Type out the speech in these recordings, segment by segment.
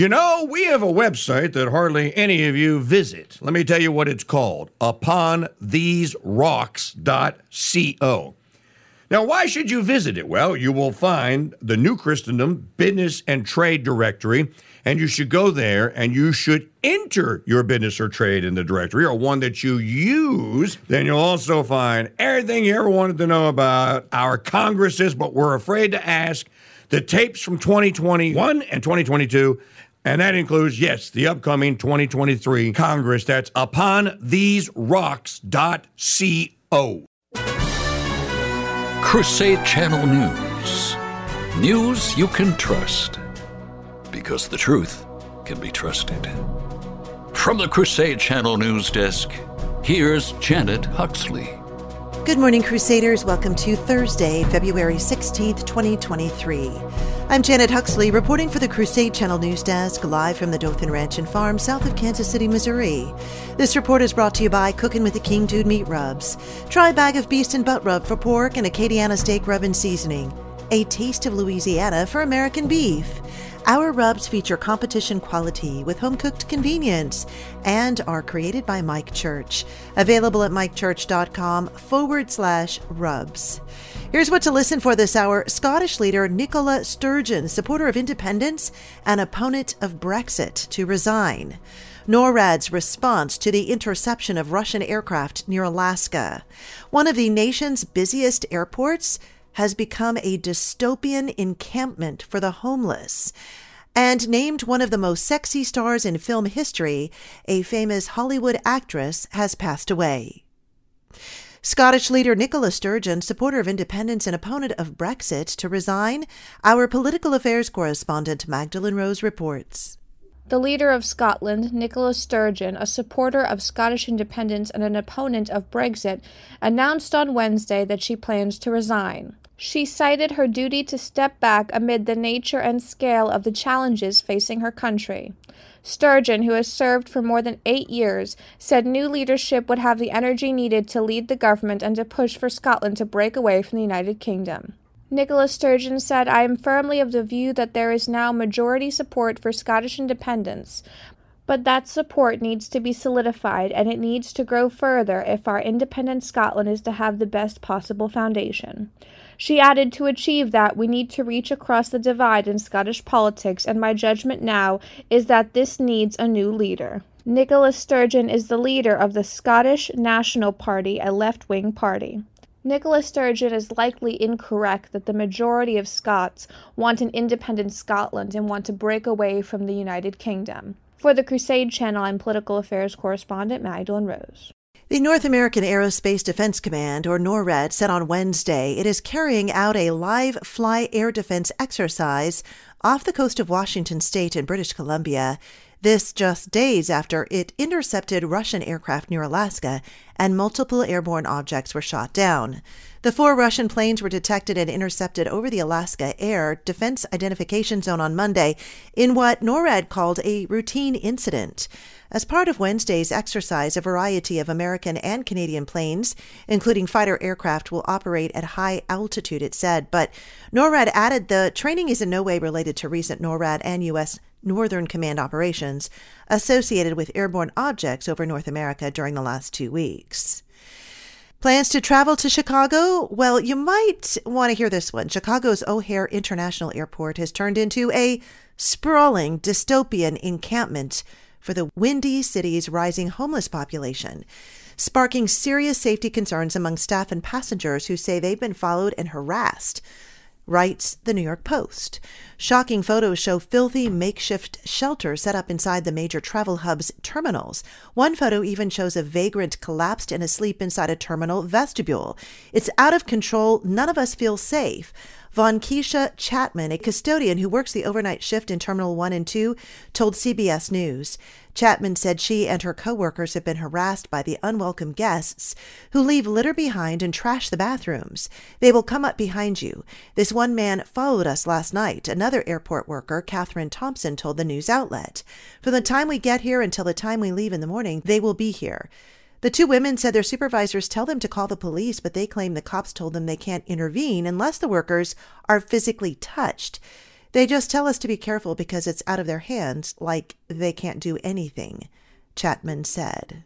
You know, we have a website that hardly any of you visit. Let me tell you what it's called UponTheseRocks.co. Now, why should you visit it? Well, you will find the New Christendom Business and Trade Directory, and you should go there and you should enter your business or trade in the directory or one that you use. Then you'll also find everything you ever wanted to know about our Congresses, but we're afraid to ask the tapes from 2021 and 2022 and that includes, yes, the upcoming 2023 Congress. That's upontheserocks.co. Crusade Channel News. News you can trust. Because the truth can be trusted. From the Crusade Channel News Desk, here's Janet Huxley. Good morning, Crusaders. Welcome to Thursday, February 16th, 2023. I'm Janet Huxley, reporting for the Crusade Channel News Desk, live from the Dothan Ranch and Farm, south of Kansas City, Missouri. This report is brought to you by Cooking with the King Dude Meat Rubs. Try a bag of beast and butt rub for pork and Acadiana steak rub and seasoning. A taste of Louisiana for American beef. Our rubs feature competition quality with home cooked convenience and are created by Mike Church. Available at mikechurch.com forward slash rubs. Here's what to listen for this hour Scottish leader Nicola Sturgeon, supporter of independence and opponent of Brexit, to resign. NORAD's response to the interception of Russian aircraft near Alaska. One of the nation's busiest airports has become a dystopian encampment for the homeless. And named one of the most sexy stars in film history, a famous Hollywood actress has passed away. Scottish leader Nicola Sturgeon, supporter of independence and opponent of Brexit, to resign, our political affairs correspondent Magdalene Rose reports. The leader of Scotland, Nicola Sturgeon, a supporter of Scottish independence and an opponent of Brexit, announced on Wednesday that she plans to resign. She cited her duty to step back amid the nature and scale of the challenges facing her country. Sturgeon, who has served for more than eight years, said new leadership would have the energy needed to lead the government and to push for Scotland to break away from the United Kingdom. Nicola Sturgeon said, I am firmly of the view that there is now majority support for Scottish independence, but that support needs to be solidified and it needs to grow further if our independent Scotland is to have the best possible foundation. She added, To achieve that, we need to reach across the divide in Scottish politics, and my judgment now is that this needs a new leader. Nicola Sturgeon is the leader of the Scottish National Party, a left wing party. Nicola Sturgeon is likely incorrect that the majority of Scots want an independent Scotland and want to break away from the United Kingdom. For the Crusade Channel, I'm political affairs correspondent Magdalene Rose. The North American Aerospace Defense Command, or NORAD, said on Wednesday it is carrying out a live fly air defense exercise off the coast of Washington state in British Columbia. This just days after it intercepted Russian aircraft near Alaska and multiple airborne objects were shot down. The four Russian planes were detected and intercepted over the Alaska Air Defense Identification Zone on Monday in what NORAD called a routine incident. As part of Wednesday's exercise, a variety of American and Canadian planes, including fighter aircraft, will operate at high altitude, it said. But NORAD added the training is in no way related to recent NORAD and U.S. Northern Command operations associated with airborne objects over North America during the last two weeks. Plans to travel to Chicago? Well, you might want to hear this one. Chicago's O'Hare International Airport has turned into a sprawling dystopian encampment for the Windy City's rising homeless population, sparking serious safety concerns among staff and passengers who say they've been followed and harassed writes the New York Post. Shocking photos show filthy makeshift shelters set up inside the major travel hub's terminals. One photo even shows a vagrant collapsed and asleep inside a terminal vestibule. It's out of control. None of us feel safe. Von Keisha Chapman, a custodian who works the overnight shift in Terminal 1 and 2, told CBS News. Chapman said she and her coworkers have been harassed by the unwelcome guests who leave litter behind and trash the bathrooms. They will come up behind you. This one man followed us last night, another airport worker, Catherine Thompson, told the news outlet. From the time we get here until the time we leave in the morning, they will be here. The two women said their supervisors tell them to call the police, but they claim the cops told them they can't intervene unless the workers are physically touched. They just tell us to be careful because it's out of their hands, like they can't do anything, Chapman said.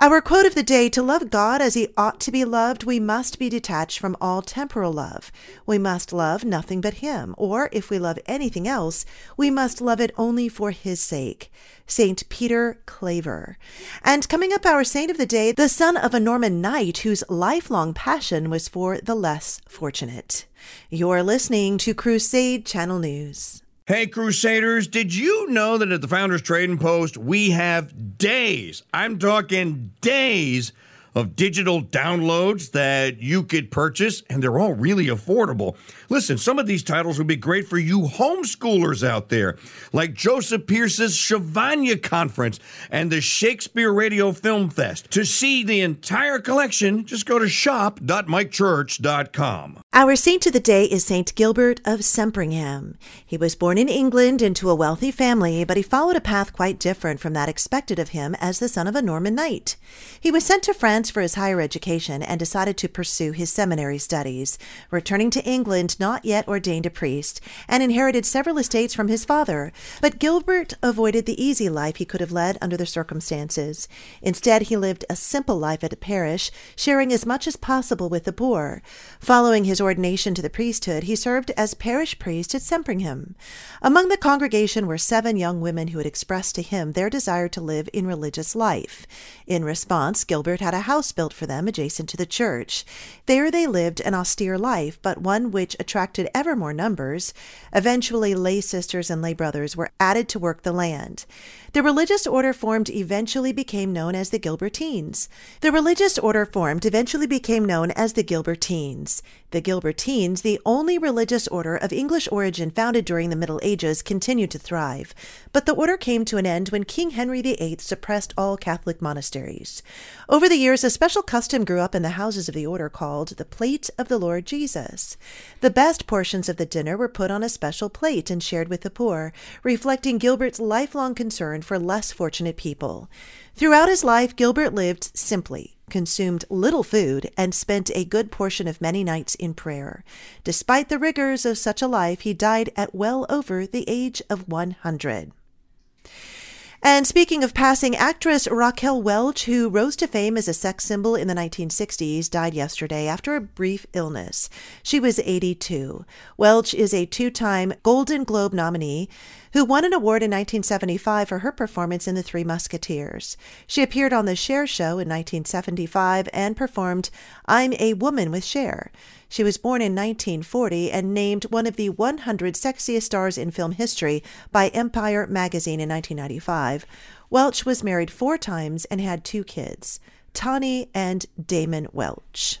Our quote of the day to love God as he ought to be loved, we must be detached from all temporal love. We must love nothing but him, or if we love anything else, we must love it only for his sake. St. Peter Claver. And coming up, our saint of the day, the son of a Norman knight whose lifelong passion was for the less fortunate. You're listening to Crusade Channel News. Hey, Crusaders, did you know that at the Founders Trading Post, we have days, I'm talking days, of digital downloads that you could purchase, and they're all really affordable. Listen, some of these titles would be great for you homeschoolers out there, like Joseph Pearce's Shavanya Conference and the Shakespeare Radio Film Fest. To see the entire collection, just go to shop.mikechurch.com. Our saint of the day is Saint Gilbert of Sempringham. He was born in England into a wealthy family, but he followed a path quite different from that expected of him as the son of a Norman knight. He was sent to France for his higher education and decided to pursue his seminary studies, returning to England not yet ordained a priest, and inherited several estates from his father. But Gilbert avoided the easy life he could have led under the circumstances. Instead, he lived a simple life at a parish, sharing as much as possible with the poor. Following his ordination to the priesthood, he served as parish priest at Sempringham. Among the congregation were seven young women who had expressed to him their desire to live in religious life. In response, Gilbert had a house built for them adjacent to the church. There they lived an austere life, but one which attracted ever more numbers. Eventually, lay sisters and lay brothers were added to work the land. The religious order formed eventually became known as the Gilbertines. The religious order formed eventually became known as the Gilbertines. The Gilbertines, the only religious order of English origin founded during the Middle Ages, continued to thrive. But the order came to an end when King Henry VIII suppressed all Catholic monasteries. Over the years, a special custom grew up in the houses of the order called the Plate of the Lord Jesus. The best portions of the dinner were put on a special plate and shared with the poor, reflecting Gilbert's lifelong concern for less fortunate people. Throughout his life, Gilbert lived simply, consumed little food, and spent a good portion of many nights in prayer. Despite the rigors of such a life, he died at well over the age of 100. And speaking of passing, actress Raquel Welch, who rose to fame as a sex symbol in the 1960s, died yesterday after a brief illness. She was 82. Welch is a two time Golden Globe nominee who won an award in 1975 for her performance in The Three Musketeers. She appeared on The Cher Show in 1975 and performed I'm a Woman with Cher. She was born in 1940 and named one of the 100 sexiest stars in film history by Empire magazine in 1995. Welch was married four times and had two kids, Tawny and Damon Welch.